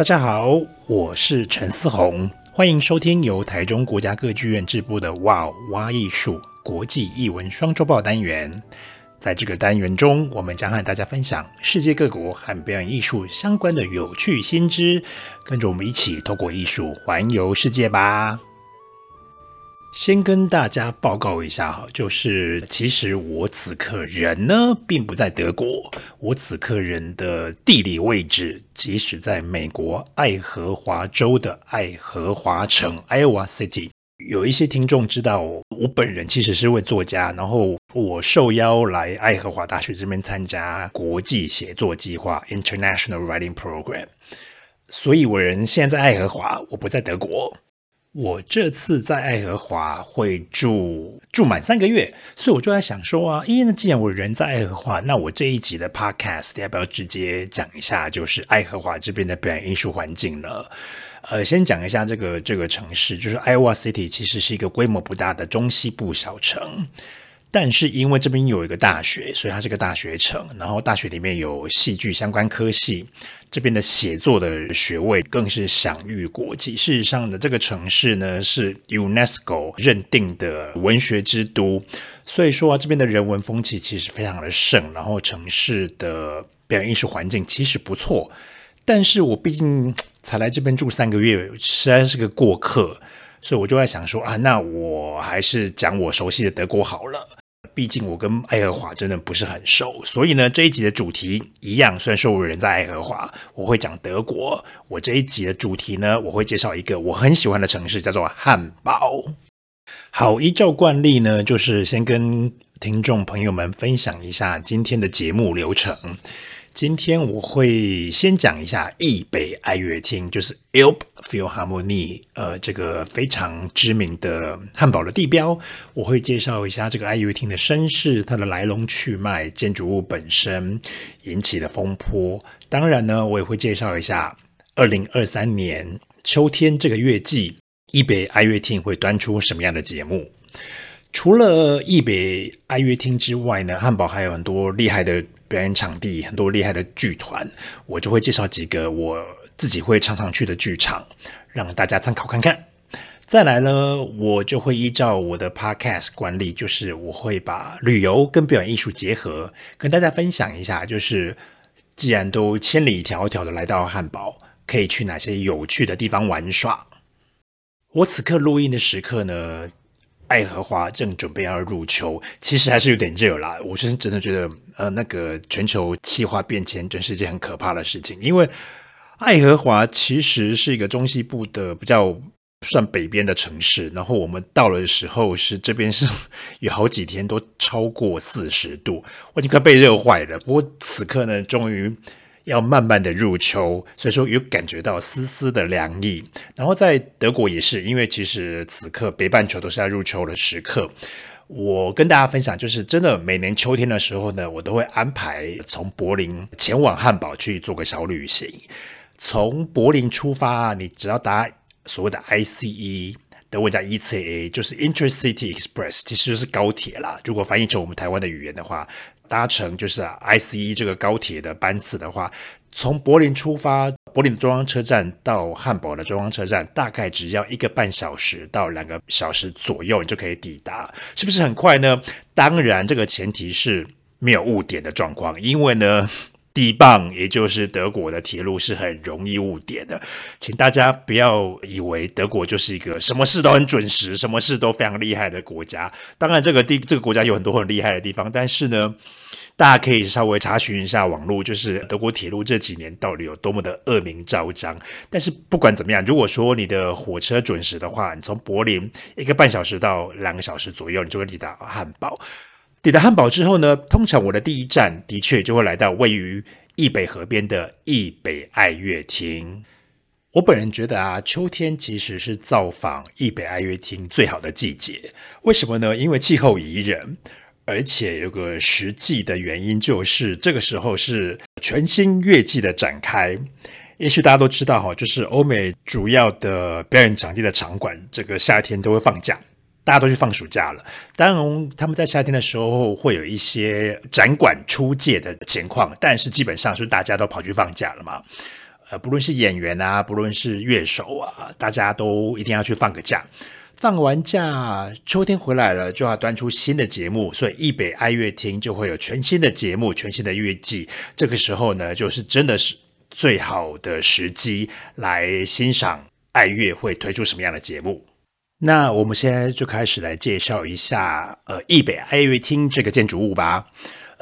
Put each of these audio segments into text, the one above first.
大家好，我是陈思宏，欢迎收听由台中国家歌剧院制播的《哇哇艺术国际艺文双周报》单元。在这个单元中，我们将和大家分享世界各国和表演艺术相关的有趣新知，跟着我们一起透过艺术环游世界吧。先跟大家报告一下哈，就是其实我此刻人呢，并不在德国，我此刻人的地理位置，即使在美国爱荷华州的爱荷华城 （Iowa City）。有一些听众知道，我本人其实是位作家，然后我受邀来爱荷华大学这边参加国际写作计划 （International Writing Program），所以我人现在在爱荷华，我不在德国。我这次在爱荷华会住住满三个月，所以我就在想说啊，咦，那既然我人在爱荷华，那我这一集的 podcast 要不要直接讲一下，就是爱荷华这边的表演艺术环境呢？呃，先讲一下这个这个城市，就是 Iowa City，其实是一个规模不大的中西部小城。但是因为这边有一个大学，所以它是个大学城。然后大学里面有戏剧相关科系，这边的写作的学位更是享誉国际。事实上呢，这个城市呢是 UNESCO 认定的文学之都，所以说啊，这边的人文风气其实非常的盛。然后城市的表演艺术环境其实不错。但是我毕竟才来这边住三个月，实在是个过客，所以我就在想说啊，那我还是讲我熟悉的德国好了。毕竟我跟爱荷华真的不是很熟，所以呢，这一集的主题一样。虽然说我人在爱荷华，我会讲德国。我这一集的主题呢，我会介绍一个我很喜欢的城市，叫做汉堡。好，依照惯例呢，就是先跟听众朋友们分享一下今天的节目流程。今天我会先讲一下易北爱乐厅，就是 e l p Philharmonie，呃，这个非常知名的汉堡的地标。我会介绍一下这个爱乐厅的身世，它的来龙去脉，建筑物本身引起的风波。当然呢，我也会介绍一下二零二三年秋天这个月季，易北爱乐厅会端出什么样的节目。除了易北爱乐厅之外呢，汉堡还有很多厉害的。表演场地很多厉害的剧团，我就会介绍几个我自己会常常去的剧场，让大家参考看看。再来呢，我就会依照我的 podcast 惯例，就是我会把旅游跟表演艺术结合，跟大家分享一下。就是既然都千里迢迢的来到汉堡，可以去哪些有趣的地方玩耍。我此刻录音的时刻呢，爱荷华正准备要入秋，其实还是有点热啦。我是真的觉得，呃，那个全球气化变迁真是一件很可怕的事情。因为爱荷华其实是一个中西部的比较算北边的城市，然后我们到了的时候是这边是有好几天都超过四十度，我已经快被热坏了。不过此刻呢，终于。要慢慢的入秋，所以说有感觉到丝丝的凉意。然后在德国也是，因为其实此刻北半球都是在入秋的时刻。我跟大家分享，就是真的每年秋天的时候呢，我都会安排从柏林前往汉堡去做个小旅行。从柏林出发，你只要搭所谓的 ICE，德文叫 E C A，就是 Intercity Express，其实就是高铁啦。如果翻译成我们台湾的语言的话。搭乘就是 ICE 这个高铁的班次的话，从柏林出发，柏林中央车站到汉堡的中央车站，大概只要一个半小时到两个小时左右，你就可以抵达，是不是很快呢？当然，这个前提是没有误点的状况，因为呢。地磅，也就是德国的铁路是很容易误点的，请大家不要以为德国就是一个什么事都很准时、什么事都非常厉害的国家。当然，这个地这个国家有很多很厉害的地方，但是呢，大家可以稍微查询一下网络，就是德国铁路这几年到底有多么的恶名昭彰。但是不管怎么样，如果说你的火车准时的话，你从柏林一个半小时到两个小时左右，你就会抵达汉堡。抵达汉堡之后呢，通常我的第一站的确就会来到位于易北河边的易北爱乐厅。我本人觉得啊，秋天其实是造访易北爱乐厅最好的季节。为什么呢？因为气候宜人，而且有个实际的原因，就是这个时候是全新乐季的展开。也许大家都知道哈，就是欧美主要的表演场地的场馆，这个夏天都会放假。大家都去放暑假了，当然他们在夏天的时候会有一些展馆出借的情况，但是基本上是大家都跑去放假了嘛。呃，不论是演员啊，不论是乐手啊，大家都一定要去放个假。放完假，秋天回来了，就要端出新的节目，所以艺北爱乐厅就会有全新的节目、全新的乐季。这个时候呢，就是真的是最好的时机来欣赏爱乐会推出什么样的节目。那我们现在就开始来介绍一下，呃，艺北爱乐厅这个建筑物吧。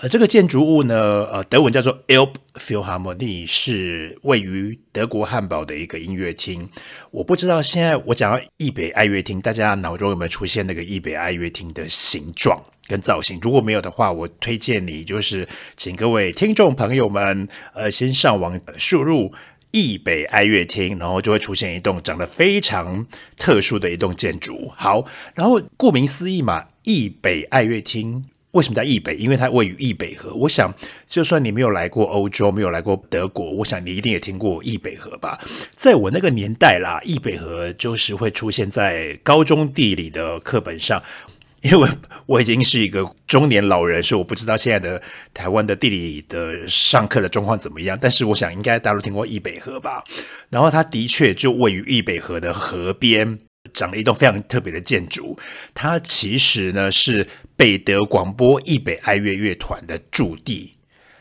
呃，这个建筑物呢，呃，德文叫做 Elbphilharmonie，是位于德国汉堡的一个音乐厅。我不知道现在我讲到易北爱乐厅，大家脑中有没有出现那个易北爱乐厅的形状跟造型？如果没有的话，我推荐你就是请各位听众朋友们，呃，先上网输入易北爱乐厅，然后就会出现一栋长得非常特殊的一栋建筑。好，然后顾名思义嘛，易北爱乐厅。为什么叫易北？因为它位于易北河。我想，就算你没有来过欧洲，没有来过德国，我想你一定也听过易北河吧？在我那个年代啦，易北河就是会出现在高中地理的课本上。因为我已经是一个中年老人，所以我不知道现在的台湾的地理的上课的状况怎么样。但是我想，应该大家都听过易北河吧？然后它的确就位于易北河的河边。长了一栋非常特别的建筑，它其实呢是北德广播易北爱乐乐团的驻地，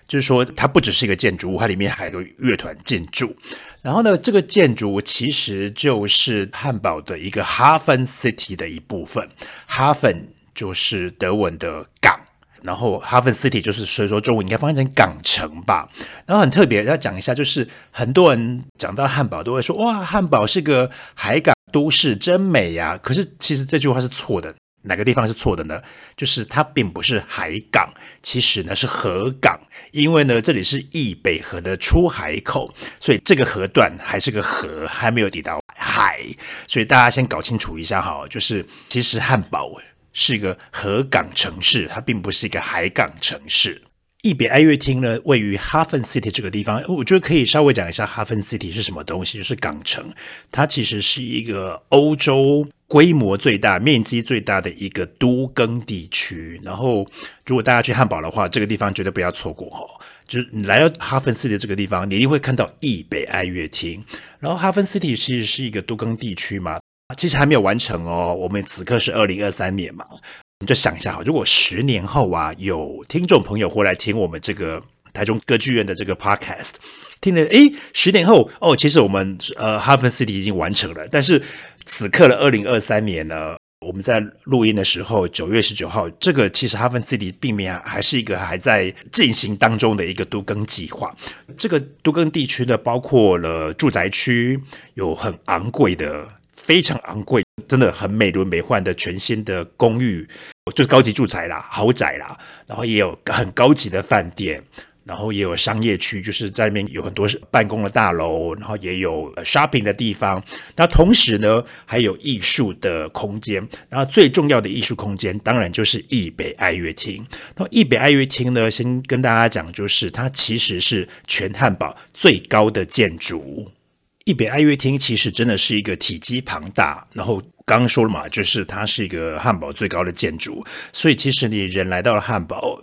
就是说它不只是一个建筑物，它里面还有乐团进驻。然后呢，这个建筑其实就是汉堡的一个哈芬 City 的一部分哈芬就是德文的港。然后哈芬 City 就是，所以说中文应该翻译成港城吧。然后很特别要讲一下，就是很多人讲到汉堡都会说，哇，汉堡是个海港都市，真美呀。可是其实这句话是错的，哪个地方是错的呢？就是它并不是海港，其实呢是河港，因为呢这里是易北河的出海口，所以这个河段还是个河，还没有抵达海。所以大家先搞清楚一下哈，就是其实汉堡。是一个河港城市，它并不是一个海港城市。易北爱乐厅呢，位于 Hafen City 这个地方，我觉得可以稍微讲一下 Hafen City 是什么东西，就是港城。它其实是一个欧洲规模最大、面积最大的一个都更地区。然后，如果大家去汉堡的话，这个地方绝对不要错过哈。就是你来到 Hafen City 这个地方，你一定会看到易北爱乐厅。然后，Hafen City 其实是一个都更地区嘛。其实还没有完成哦，我们此刻是二零二三年嘛，你就想一下哈，如果十年后啊，有听众朋友回来听我们这个台中歌剧院的这个 podcast，听了诶，十年后哦，其实我们呃 Hafen City 已经完成了，但是此刻的二零二三年呢，我们在录音的时候，九月十九号，这个其实 Hafen City 并没有还是一个还在进行当中的一个都更计划，这个都更地区呢，包括了住宅区，有很昂贵的。非常昂贵，真的很美轮美奂的全新的公寓，就是高级住宅啦、豪宅啦，然后也有很高级的饭店，然后也有商业区，就是在那边有很多办公的大楼，然后也有 shopping 的地方。那同时呢，还有艺术的空间。然后最重要的艺术空间，当然就是易北爱乐厅。那易北爱乐厅呢，先跟大家讲，就是它其实是全汉堡最高的建筑。一北爱乐厅其实真的是一个体积庞大，然后刚刚说了嘛，就是它是一个汉堡最高的建筑，所以其实你人来到了汉堡，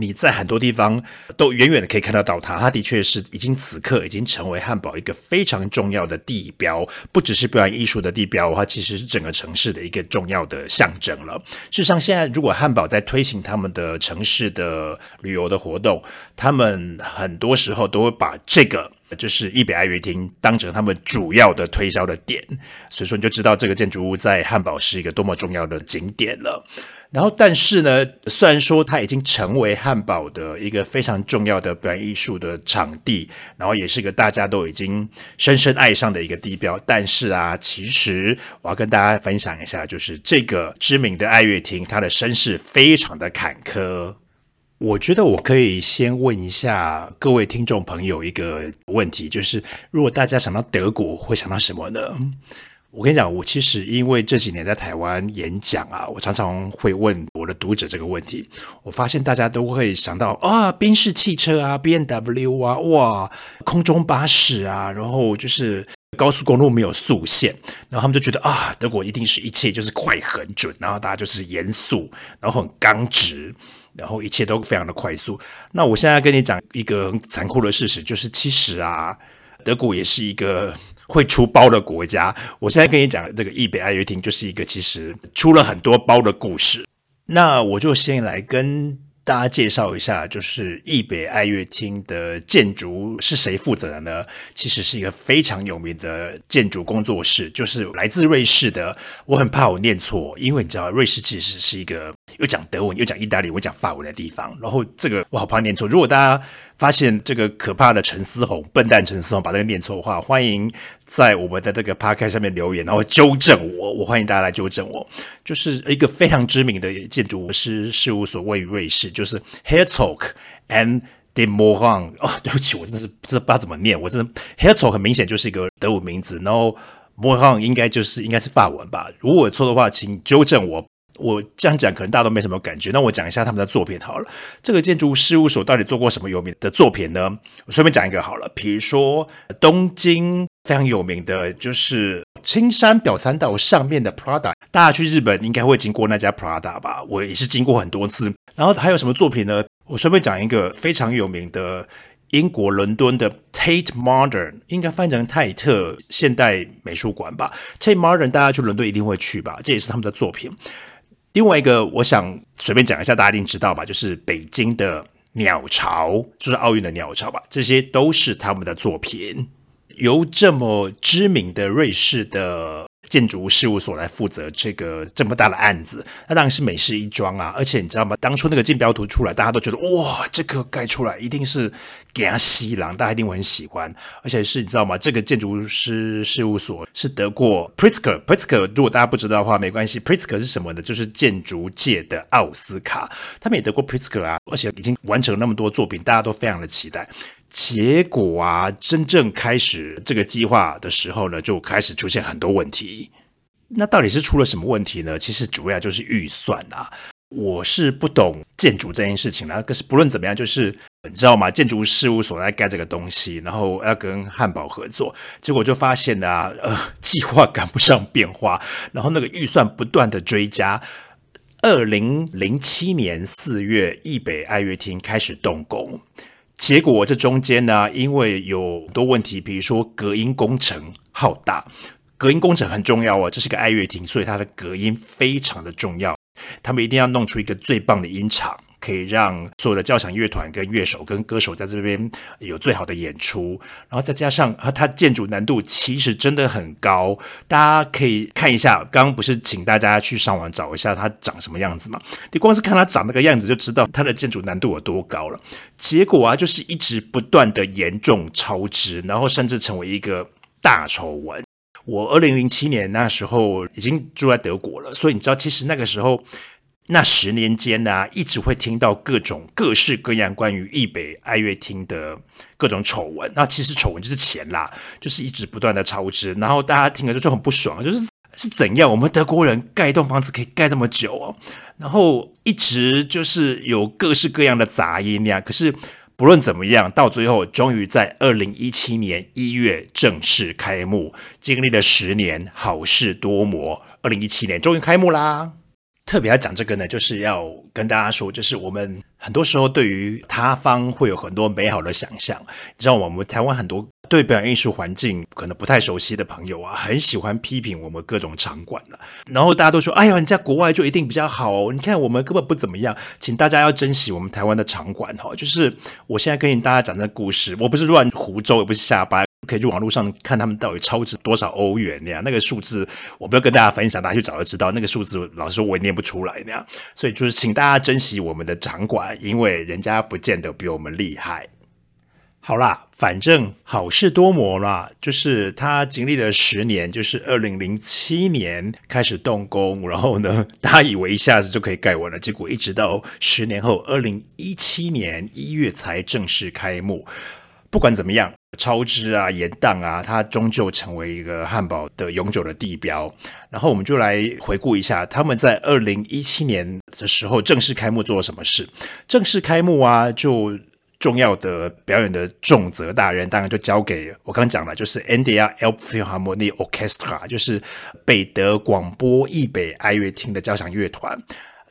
你在很多地方都远远的可以看得到它。它的确是已经此刻已经成为汉堡一个非常重要的地标，不只是表演艺术的地标，它其实是整个城市的一个重要的象征了。事实上，现在如果汉堡在推行他们的城市的旅游的活动，他们很多时候都会把这个。就是艺北爱乐厅当成他们主要的推销的点，所以说你就知道这个建筑物在汉堡是一个多么重要的景点了。然后，但是呢，虽然说它已经成为汉堡的一个非常重要的表演艺术的场地，然后也是个大家都已经深深爱上的一个地标，但是啊，其实我要跟大家分享一下，就是这个知名的爱乐厅，它的身世非常的坎坷。我觉得我可以先问一下各位听众朋友一个问题，就是如果大家想到德国，会想到什么呢？我跟你讲，我其实因为这几年在台湾演讲啊，我常常会问我的读者这个问题。我发现大家都会想到啊，宾士汽车啊，B N W 啊，哇，空中巴士啊，然后就是高速公路没有速限，然后他们就觉得啊，德国一定是一切就是快、很准，然后大家就是严肃，然后很刚直。然后一切都非常的快速。那我现在跟你讲一个很残酷的事实，就是其实啊，德国也是一个会出包的国家。我现在跟你讲，这个易北爱乐厅就是一个其实出了很多包的故事。那我就先来跟。大家介绍一下，就是易北爱乐厅的建筑是谁负责的呢？其实是一个非常有名的建筑工作室，就是来自瑞士的。我很怕我念错，因为你知道，瑞士其实是一个又讲德文又讲意大利我讲法文的地方。然后这个我好怕念错。如果大家发现这个可怕的陈思宏笨蛋陈思宏把这个念错的话，欢迎在我们的这个 podcast 上面留言，然后纠正我。我欢迎大家来纠正我。就是一个非常知名的建筑师事务所，位于瑞士，就是 Herzog and de Meuron。哦，对不起，我真是不知道怎么念。我真的 Herzog 很明显就是一个德文名字，然后 Meuron 应该就是应该是法文吧。如果错的话，请纠正我。我这样讲可能大家都没什么感觉，那我讲一下他们的作品好了。这个建筑事务所到底做过什么有名的作品呢？我顺便讲一个好了，比如说东京非常有名的就是青山表参道上面的 Prada，大家去日本应该会经过那家 Prada 吧？我也是经过很多次。然后还有什么作品呢？我顺便讲一个非常有名的英国伦敦的 Tate Modern，应该翻译成泰特现代美术馆吧？Tate Modern 大家去伦敦一定会去吧？这也是他们的作品。另外一个，我想随便讲一下，大家一定知道吧？就是北京的鸟巢，就是奥运的鸟巢吧？这些都是他们的作品，由这么知名的瑞士的。建筑事务所来负责这个这么大的案子，那当然是美事一桩啊！而且你知道吗？当初那个竞标图出来，大家都觉得哇，这个盖出来一定是给他吸狼，大家一定会很喜欢。而且是你知道吗？这个建筑师事务所是得过 Pritzker。Pritzker 如果大家不知道的话，没关系。Pritzker 是什么呢？就是建筑界的奥斯卡。他们也得过 Pritzker 啊，而且已经完成了那么多作品，大家都非常的期待。结果啊，真正开始这个计划的时候呢，就开始出现很多问题。那到底是出了什么问题呢？其实主要就是预算啊。我是不懂建筑这件事情啦，可是不论怎么样，就是你知道吗？建筑事务所在盖这个东西，然后要跟汉堡合作，结果就发现啊，呃，计划赶不上变化，然后那个预算不断的追加。二零零七年四月，易北爱乐厅开始动工。结果这中间呢，因为有很多问题，比如说隔音工程浩大，隔音工程很重要哦，这是个爱乐厅，所以它的隔音非常的重要，他们一定要弄出一个最棒的音场。可以让所有的交响乐团跟乐手跟歌手在这边有最好的演出，然后再加上它建筑难度其实真的很高，大家可以看一下，刚刚不是请大家去上网找一下它长什么样子嘛？你光是看它长那个样子就知道它的建筑难度有多高了。结果啊，就是一直不断的严重超支，然后甚至成为一个大丑闻。我二零零七年那时候已经住在德国了，所以你知道，其实那个时候。那十年间呢、一直会听到各种各式各样关于易北爱乐厅的各种丑闻。那其实丑闻就是钱啦，就是一直不断的超支，然后大家听了就就很不爽，就是是怎样？我们德国人盖一栋房子可以盖这么久哦，然后一直就是有各式各样的杂音呀。可是不论怎么样，到最后终于在二零一七年一月正式开幕，经历了十年，好事多磨，二零一七年终于开幕啦。特别要讲这个呢，就是要跟大家说，就是我们很多时候对于他方会有很多美好的想象。你知道，我们台湾很多对表演艺术环境可能不太熟悉的朋友啊，很喜欢批评我们各种场馆的。然后大家都说：“哎呀，你在国外就一定比较好哦。”你看我们根本不怎么样，请大家要珍惜我们台湾的场馆哈。就是我现在跟大家讲这个故事，我不是乱胡诌，也不是瞎掰。可以去网络上看他们到底超值多少欧元那样，那个数字我不要跟大家分享，大家去找就知道。那个数字老实说我也念不出来那样，所以就是请大家珍惜我们的场馆，因为人家不见得比我们厉害。好啦，反正好事多磨啦，就是他经历了十年，就是二零零七年开始动工，然后呢，大家以为一下子就可以盖完了，结果一直到十年后，二零一七年一月才正式开幕。不管怎么样，超支啊、延宕啊，它终究成为一个汉堡的永久的地标。然后我们就来回顾一下，他们在二零一七年的时候正式开幕做了什么事。正式开幕啊，就重要的表演的重责大任，当然就交给我刚讲了，就是 NDR Elbphilharmonie Orchestra，就是北德广播易北爱乐厅的交响乐团。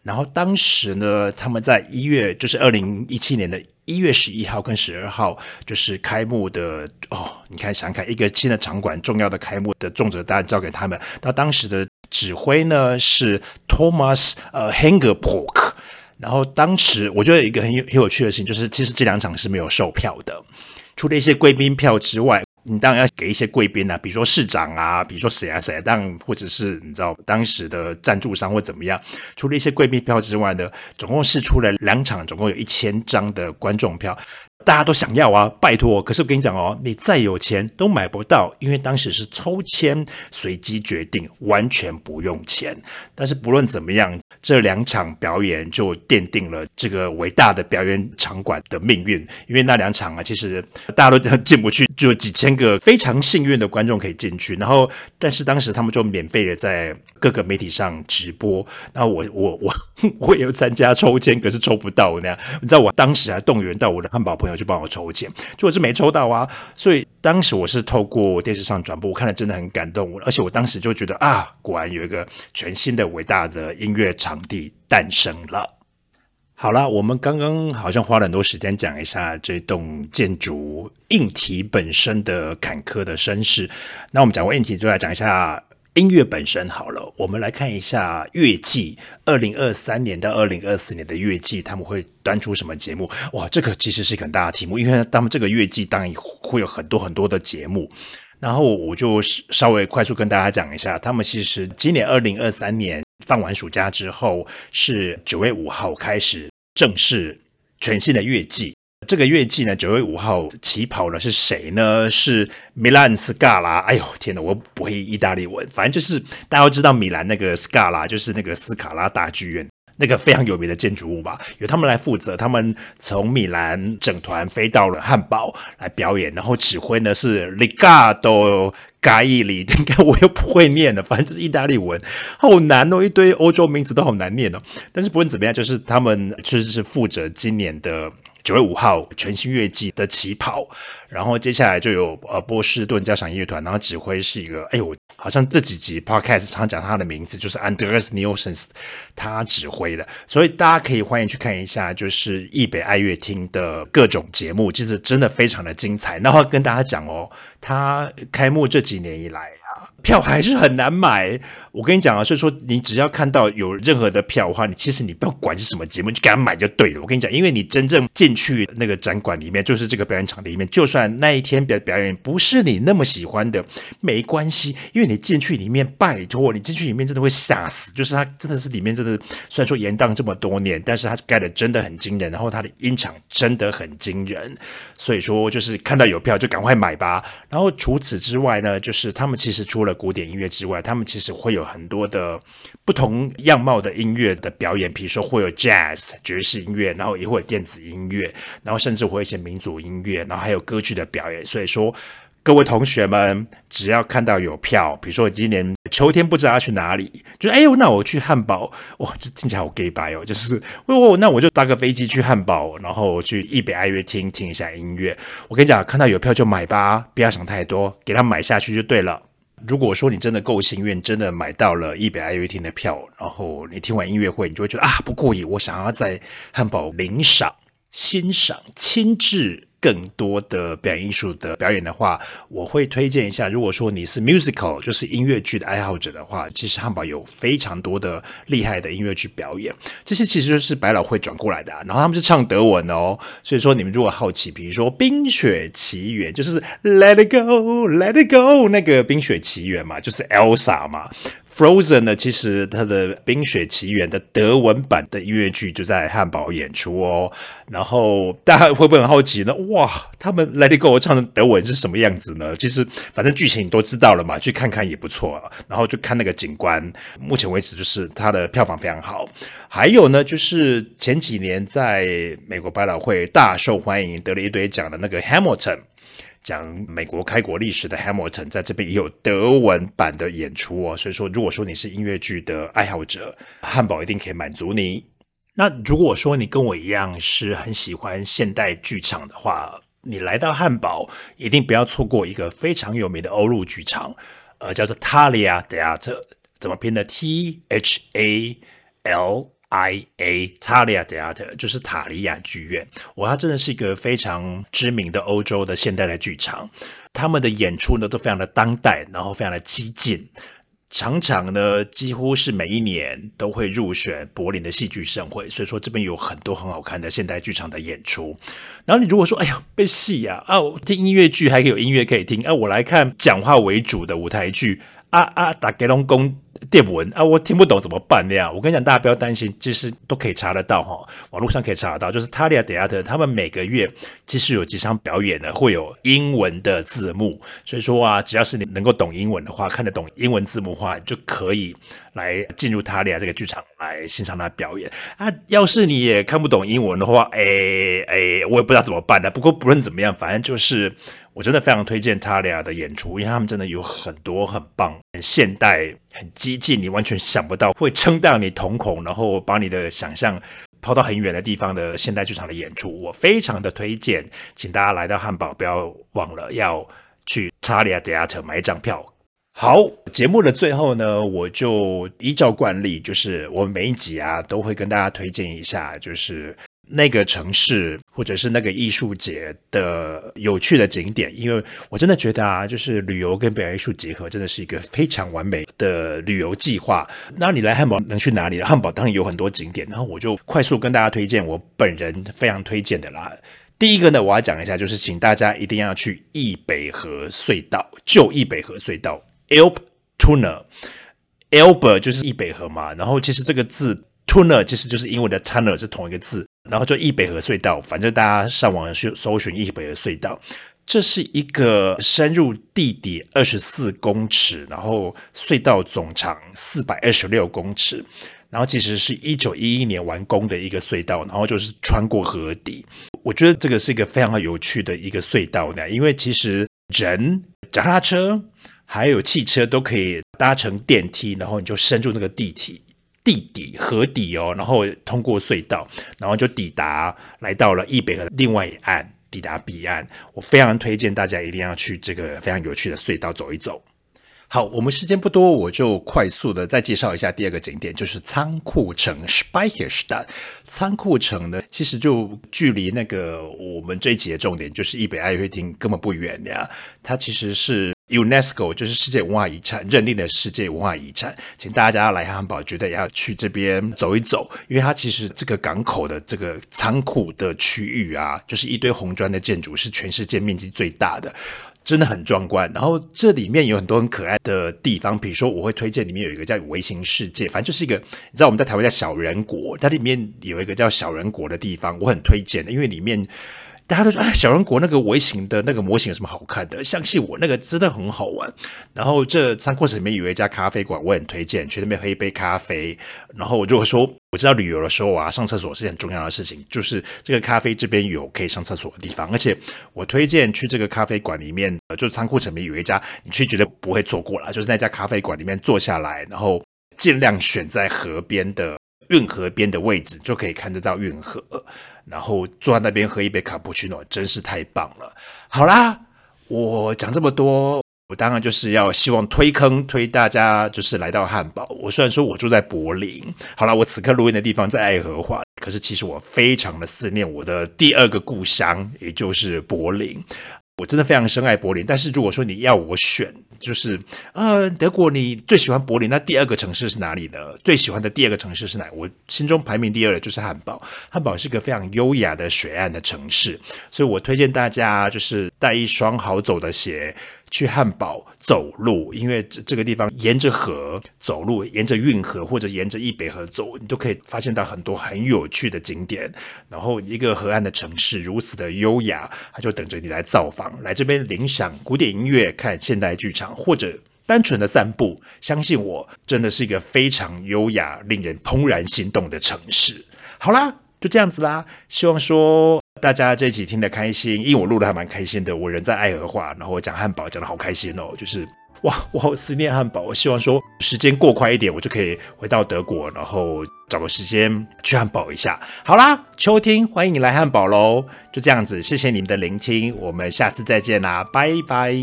然后当时呢，他们在一月，就是二零一七年的。一月十一号跟十二号就是开幕的哦，你看想看一个新的场馆重要的开幕的重责大任交给他们，那当时的指挥呢是 Thomas 呃 Hengerpork，然后当时我觉得一个很有很有趣的事情就是，其实这两场是没有售票的，除了一些贵宾票之外。你当然要给一些贵宾啊，比如说市长啊，比如说谁啊谁啊，当然或者是你知道当时的赞助商或怎么样。除了一些贵宾票之外呢，总共是出了两场，总共有一千张的观众票。大家都想要啊，拜托！可是我跟你讲哦，你再有钱都买不到，因为当时是抽签随机决定，完全不用钱。但是不论怎么样，这两场表演就奠定了这个伟大的表演场馆的命运。因为那两场啊，其实大家都进不去，就几千个非常幸运的观众可以进去。然后，但是当时他们就免费的在各个媒体上直播。然后我我我 我也有参加抽签，可是抽不到那样。你知道我当时还动员到我的汉堡朋友。就帮我抽签，就我是没抽到啊，所以当时我是透过电视上转播，我看了真的很感动，而且我当时就觉得啊，果然有一个全新的伟大的音乐场地诞生了。好了，我们刚刚好像花了很多时间讲一下这栋建筑硬体本身的坎坷的身世，那我们讲过硬体，就来讲一下。音乐本身好了，我们来看一下乐季，二零二三年到二零二四年的乐季，他们会端出什么节目？哇，这个其实是一个很大的题目，因为他们这个乐季当然会有很多很多的节目。然后我就稍微快速跟大家讲一下，他们其实今年二零二三年放完暑假之后，是九月五号开始正式全新的乐季。这个月季呢，九月五号起跑的是谁呢？是米兰斯卡拉。哎呦天哪，我不会意大利文，反正就是大家都知道米兰那个斯卡拉，就是那个斯卡拉大剧院，那个非常有名的建筑物吧。由他们来负责，他们从米兰整团飞到了汉堡来表演，然后指挥呢是里卡多加伊里，应该我又不会念了，反正就是意大利文，好难哦，一堆欧洲名字都好难念哦。但是不论怎么样，就是他们就是负责今年的。九月五号全新乐季的起跑，然后接下来就有呃波士顿交响乐团，然后指挥是一个，哎呦，好像这几集 podcast 常讲他的名字，就是 Andreas Nielsen，他指挥的，所以大家可以欢迎去看一下，就是艺北爱乐厅的各种节目，其实真的非常的精彩。然后跟大家讲哦，他开幕这几年以来啊。票还是很难买，我跟你讲啊，所以说你只要看到有任何的票的话，你其实你不要管是什么节目，就给他买就对了。我跟你讲，因为你真正进去那个展馆里面，就是这个表演场里面，就算那一天表表演不是你那么喜欢的，没关系，因为你进去里面，拜托你进去里面真的会吓死，就是它真的是里面真的，虽然说延宕这么多年，但是它盖的真的很惊人，然后它的音场真的很惊人，所以说就是看到有票就赶快买吧。然后除此之外呢，就是他们其实除了古典音乐之外，他们其实会有很多的不同样貌的音乐的表演，比如说会有 jazz 爵士音乐，然后也会有电子音乐，然后甚至会有一些民族音乐，然后还有歌剧的表演。所以说，各位同学们，只要看到有票，比如说今年秋天不知道要去哪里，就哎呦，那我去汉堡，哇，这听起来好 gay 白哦，就是哦，那我就搭个飞机去汉堡，然后去易北爱乐厅听一下音乐。我跟你讲，看到有票就买吧，不要想太多，给他买下去就对了。如果说你真的够幸运，真的买到了一北爱乐厅的票，然后你听完音乐会，你就会觉得啊，不过瘾，我想要在汉堡领赏、欣赏、亲自。更多的表演艺术的表演的话，我会推荐一下。如果说你是 musical，就是音乐剧的爱好者的话，其实汉堡有非常多的厉害的音乐剧表演。这些其实就是百老汇转过来的，然后他们是唱德文哦。所以说你们如果好奇，比如说《冰雪奇缘》，就是 Let it go, Let it go，那个《冰雪奇缘》嘛，就是 Elsa 嘛。Frozen 呢，其实它的《冰雪奇缘》的德文版的音乐剧就在汉堡演出哦。然后大家会不会很好奇呢？哇，他们 Let It Go 唱的德文是什么样子呢？其实反正剧情你都知道了嘛，去看看也不错。然后就看那个景观，目前为止就是它的票房非常好。还有呢，就是前几年在美国百老汇大受欢迎，得了一堆奖的那个 Hamilton。讲美国开国历史的 Hamilton 在这边也有德文版的演出哦，所以说如果说你是音乐剧的爱好者，汉堡一定可以满足你。那如果说你跟我一样是很喜欢现代剧场的话，你来到汉堡一定不要错过一个非常有名的欧陆剧场，呃，叫做 Thalia Theater，怎么拼的？T H A L IA Thalia Theatre 就是塔利亚剧院，哇，它真的是一个非常知名的欧洲的现代的剧场。他们的演出呢都非常的当代，然后非常的激进，常常呢几乎是每一年都会入选柏林的戏剧盛会。所以说这边有很多很好看的现代剧场的演出。然后你如果说哎呀被戏呀啊，啊听音乐剧还可以有音乐可以听，啊我来看讲话为主的舞台剧啊啊打给龙宫。电文啊，我听不懂怎么办那样？我跟你讲，大家不要担心，其实都可以查得到哈，网络上可以查得到。就是 Talia d e a t 他们每个月其实有几场表演呢，会有英文的字幕。所以说啊，只要是你能够懂英文的话，看得懂英文字幕的话，就可以来进入他俩这个剧场来欣赏他表演啊。要是你也看不懂英文的话，哎哎，我也不知道怎么办呢。不过不论怎么样，反正就是。我真的非常推荐他俩的演出，因为他们真的有很多很棒、很现代、很激进，你完全想不到会撑到你瞳孔，然后把你的想象抛到很远的地方的现代剧场的演出，我非常的推荐，请大家来到汉堡，不要忘了要去 Thalia Theatre 买一张票。好，节目的最后呢，我就依照惯例，就是我每一集啊都会跟大家推荐一下，就是。那个城市或者是那个艺术节的有趣的景点，因为我真的觉得啊，就是旅游跟表演艺术结合，真的是一个非常完美的旅游计划。那你来汉堡能去哪里？汉堡当然有很多景点，然后我就快速跟大家推荐我本人非常推荐的啦。第一个呢，我要讲一下，就是请大家一定要去易北河隧道，旧易北河隧道 （Elbtunnel），Elbe 就是易北河嘛，然后其实这个字 Tunnel 其实就是英文的 tunnel 是同一个字。然后就易北河隧道，反正大家上网去搜寻易北河隧道，这是一个深入地底二十四公尺，然后隧道总长四百二十六公尺，然后其实是一九一一年完工的一个隧道，然后就是穿过河底。我觉得这个是一个非常有趣的一个隧道呢，因为其实人、脚踏车还有汽车都可以搭乘电梯，然后你就深入那个地体。地底河底哦，然后通过隧道，然后就抵达，来到了易北的另外一岸，抵达彼岸。我非常推荐大家一定要去这个非常有趣的隧道走一走。好，我们时间不多，我就快速的再介绍一下第二个景点，就是仓库城 （Speicherstadt）。仓库城呢，其实就距离那个我们这一集的重点，就是易北爱乐厅根本不远呀。它其实是。UNESCO 就是世界文化遗产认定的世界文化遗产，请大家来汉堡，绝对要去这边走一走，因为它其实这个港口的这个仓库的区域啊，就是一堆红砖的建筑，是全世界面积最大的，真的很壮观。然后这里面有很多很可爱的地方，比如说我会推荐里面有一个叫微型世界，反正就是一个你知道我们在台湾叫小人国，它里面有一个叫小人国的地方，我很推荐的，因为里面。大家都说，哎，小人国那个微型的那个模型有什么好看的？相信我，那个真的很好玩。然后这仓库城里面有一家咖啡馆，我很推荐去那边喝一杯咖啡。然后如果说我知道旅游的时候啊，上厕所是很重要的事情，就是这个咖啡这边有可以上厕所的地方。而且我推荐去这个咖啡馆里面，就仓库里面有一家，你去绝对不会错过了，就是那家咖啡馆里面坐下来，然后尽量选在河边的。运河边的位置就可以看得到运河，然后坐在那边喝一杯卡布奇诺，真是太棒了。好啦，我讲这么多，我当然就是要希望推坑推大家，就是来到汉堡。我虽然说我住在柏林，好啦，我此刻录音的地方在爱荷华，可是其实我非常的思念我的第二个故乡，也就是柏林。我真的非常深爱柏林，但是如果说你要我选，就是呃，德国你最喜欢柏林，那第二个城市是哪里呢？最喜欢的第二个城市是哪？我心中排名第二的就是汉堡。汉堡是个非常优雅的水岸的城市，所以我推荐大家就是带一双好走的鞋。去汉堡走路，因为这这个地方沿着河走路，沿着运河或者沿着易北河走，你都可以发现到很多很有趣的景点。然后一个河岸的城市如此的优雅，它就等着你来造访，来这边领赏古典音乐、看现代剧场，或者单纯的散步。相信我，真的是一个非常优雅、令人怦然心动的城市。好啦，就这样子啦，希望说。大家这一集听得开心，因为我录的还蛮开心的。我人在爱荷华，然后我讲汉堡讲得好开心哦，就是哇，我好思念汉堡。我希望说时间过快一点，我就可以回到德国，然后找个时间去汉堡一下。好啦，秋天欢迎你来汉堡喽！就这样子，谢谢你们的聆听，我们下次再见啦，拜拜。